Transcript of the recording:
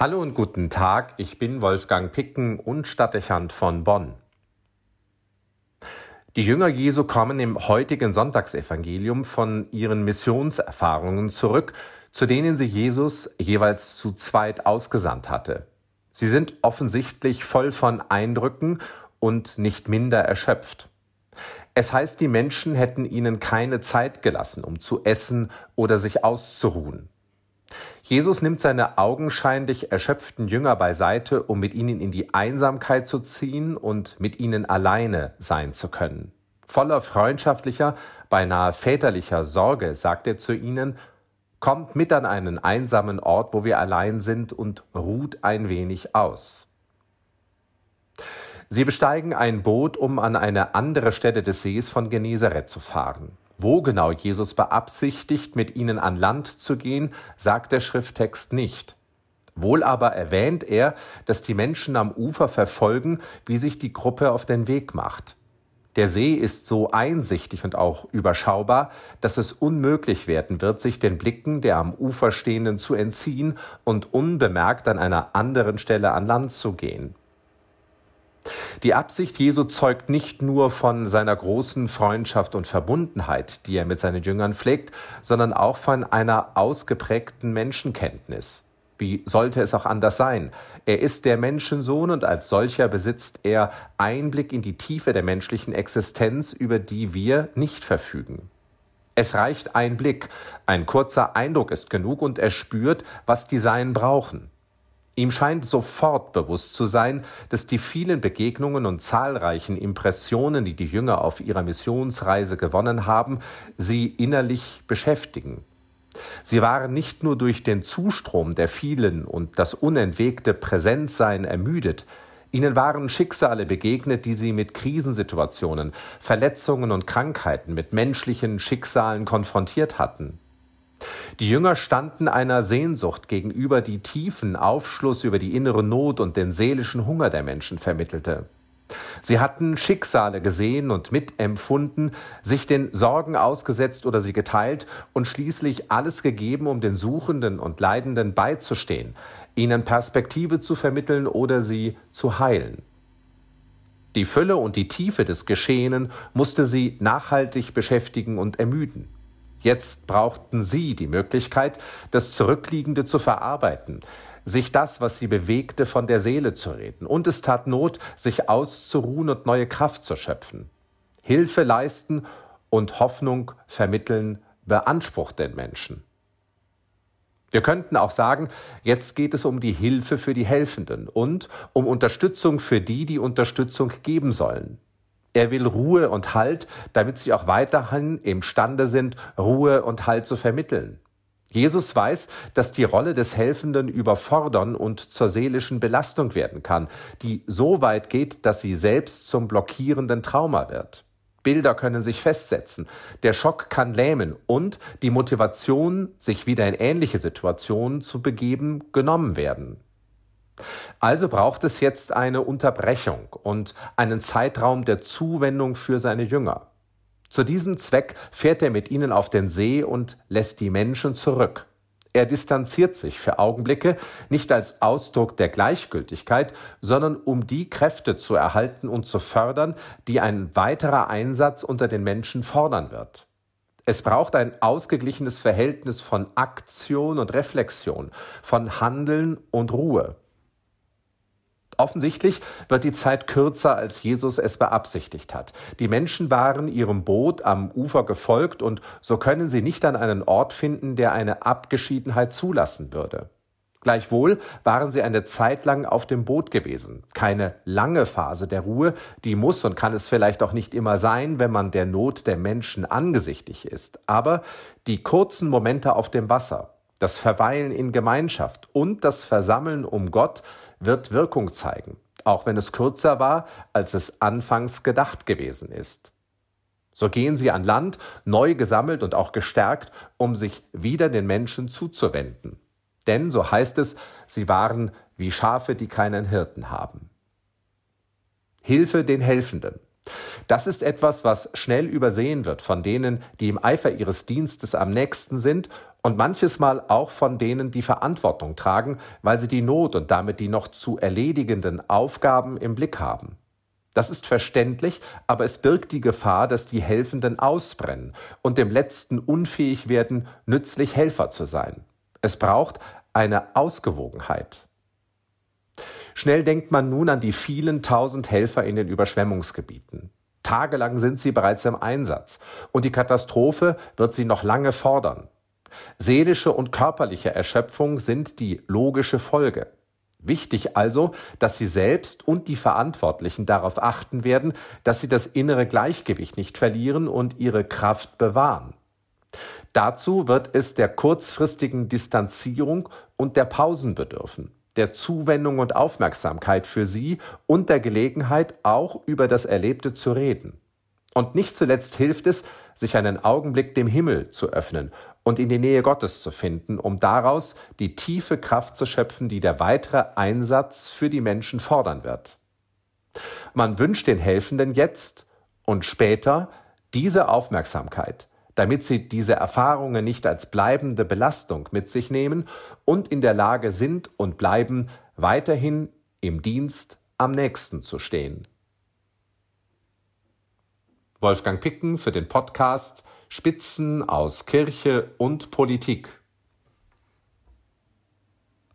Hallo und guten Tag, ich bin Wolfgang Picken und Stadtdechant von Bonn. Die Jünger Jesu kommen im heutigen Sonntagsevangelium von ihren Missionserfahrungen zurück, zu denen sie Jesus jeweils zu zweit ausgesandt hatte. Sie sind offensichtlich voll von Eindrücken und nicht minder erschöpft. Es heißt, die Menschen hätten ihnen keine Zeit gelassen, um zu essen oder sich auszuruhen. Jesus nimmt seine augenscheinlich erschöpften Jünger beiseite, um mit ihnen in die Einsamkeit zu ziehen und mit ihnen alleine sein zu können. Voller freundschaftlicher, beinahe väterlicher Sorge sagt er zu ihnen, Kommt mit an einen einsamen Ort, wo wir allein sind, und ruht ein wenig aus. Sie besteigen ein Boot, um an eine andere Stelle des Sees von Genezareth zu fahren. Wo genau Jesus beabsichtigt, mit ihnen an Land zu gehen, sagt der Schrifttext nicht. Wohl aber erwähnt er, dass die Menschen am Ufer verfolgen, wie sich die Gruppe auf den Weg macht. Der See ist so einsichtig und auch überschaubar, dass es unmöglich werden wird, sich den Blicken der am Ufer Stehenden zu entziehen und unbemerkt an einer anderen Stelle an Land zu gehen. Die Absicht Jesu zeugt nicht nur von seiner großen Freundschaft und Verbundenheit, die er mit seinen Jüngern pflegt, sondern auch von einer ausgeprägten Menschenkenntnis. Wie sollte es auch anders sein? Er ist der Menschensohn und als solcher besitzt er Einblick in die Tiefe der menschlichen Existenz, über die wir nicht verfügen. Es reicht ein Blick, ein kurzer Eindruck ist genug und er spürt, was die Seinen brauchen. Ihm scheint sofort bewusst zu sein, dass die vielen Begegnungen und zahlreichen Impressionen, die die Jünger auf ihrer Missionsreise gewonnen haben, sie innerlich beschäftigen. Sie waren nicht nur durch den Zustrom der vielen und das unentwegte Präsentsein ermüdet, ihnen waren Schicksale begegnet, die sie mit Krisensituationen, Verletzungen und Krankheiten, mit menschlichen Schicksalen konfrontiert hatten. Die Jünger standen einer Sehnsucht gegenüber, die tiefen Aufschluss über die innere Not und den seelischen Hunger der Menschen vermittelte. Sie hatten Schicksale gesehen und mitempfunden, sich den Sorgen ausgesetzt oder sie geteilt und schließlich alles gegeben, um den Suchenden und Leidenden beizustehen, ihnen Perspektive zu vermitteln oder sie zu heilen. Die Fülle und die Tiefe des Geschehenen musste sie nachhaltig beschäftigen und ermüden. Jetzt brauchten sie die Möglichkeit, das Zurückliegende zu verarbeiten, sich das, was sie bewegte, von der Seele zu reden. Und es tat Not, sich auszuruhen und neue Kraft zu schöpfen. Hilfe leisten und Hoffnung vermitteln beansprucht den Menschen. Wir könnten auch sagen, jetzt geht es um die Hilfe für die Helfenden und um Unterstützung für die, die Unterstützung geben sollen. Er will Ruhe und Halt, damit sie auch weiterhin imstande sind, Ruhe und Halt zu vermitteln. Jesus weiß, dass die Rolle des Helfenden überfordern und zur seelischen Belastung werden kann, die so weit geht, dass sie selbst zum blockierenden Trauma wird. Bilder können sich festsetzen, der Schock kann lähmen und die Motivation, sich wieder in ähnliche Situationen zu begeben, genommen werden. Also braucht es jetzt eine Unterbrechung und einen Zeitraum der Zuwendung für seine Jünger. Zu diesem Zweck fährt er mit ihnen auf den See und lässt die Menschen zurück. Er distanziert sich für Augenblicke nicht als Ausdruck der Gleichgültigkeit, sondern um die Kräfte zu erhalten und zu fördern, die ein weiterer Einsatz unter den Menschen fordern wird. Es braucht ein ausgeglichenes Verhältnis von Aktion und Reflexion, von Handeln und Ruhe. Offensichtlich wird die Zeit kürzer, als Jesus es beabsichtigt hat. Die Menschen waren ihrem Boot am Ufer gefolgt und so können sie nicht an einen Ort finden, der eine Abgeschiedenheit zulassen würde. Gleichwohl waren sie eine Zeit lang auf dem Boot gewesen. Keine lange Phase der Ruhe, die muss und kann es vielleicht auch nicht immer sein, wenn man der Not der Menschen angesichtig ist. Aber die kurzen Momente auf dem Wasser, das Verweilen in Gemeinschaft und das Versammeln um Gott wird Wirkung zeigen, auch wenn es kürzer war, als es anfangs gedacht gewesen ist. So gehen sie an Land, neu gesammelt und auch gestärkt, um sich wieder den Menschen zuzuwenden. Denn, so heißt es, sie waren wie Schafe, die keinen Hirten haben. Hilfe den Helfenden. Das ist etwas, was schnell übersehen wird von denen, die im Eifer ihres Dienstes am nächsten sind und manches Mal auch von denen, die Verantwortung tragen, weil sie die Not und damit die noch zu erledigenden Aufgaben im Blick haben. Das ist verständlich, aber es birgt die Gefahr, dass die Helfenden ausbrennen und dem Letzten unfähig werden, nützlich Helfer zu sein. Es braucht eine Ausgewogenheit. Schnell denkt man nun an die vielen tausend Helfer in den Überschwemmungsgebieten. Tagelang sind sie bereits im Einsatz und die Katastrophe wird sie noch lange fordern. Seelische und körperliche Erschöpfung sind die logische Folge. Wichtig also, dass Sie selbst und die Verantwortlichen darauf achten werden, dass Sie das innere Gleichgewicht nicht verlieren und Ihre Kraft bewahren. Dazu wird es der kurzfristigen Distanzierung und der Pausen bedürfen, der Zuwendung und Aufmerksamkeit für Sie und der Gelegenheit, auch über das Erlebte zu reden. Und nicht zuletzt hilft es, sich einen Augenblick dem Himmel zu öffnen und in die Nähe Gottes zu finden, um daraus die tiefe Kraft zu schöpfen, die der weitere Einsatz für die Menschen fordern wird. Man wünscht den Helfenden jetzt und später diese Aufmerksamkeit, damit sie diese Erfahrungen nicht als bleibende Belastung mit sich nehmen und in der Lage sind und bleiben, weiterhin im Dienst am nächsten zu stehen. Wolfgang Picken für den Podcast Spitzen aus Kirche und Politik.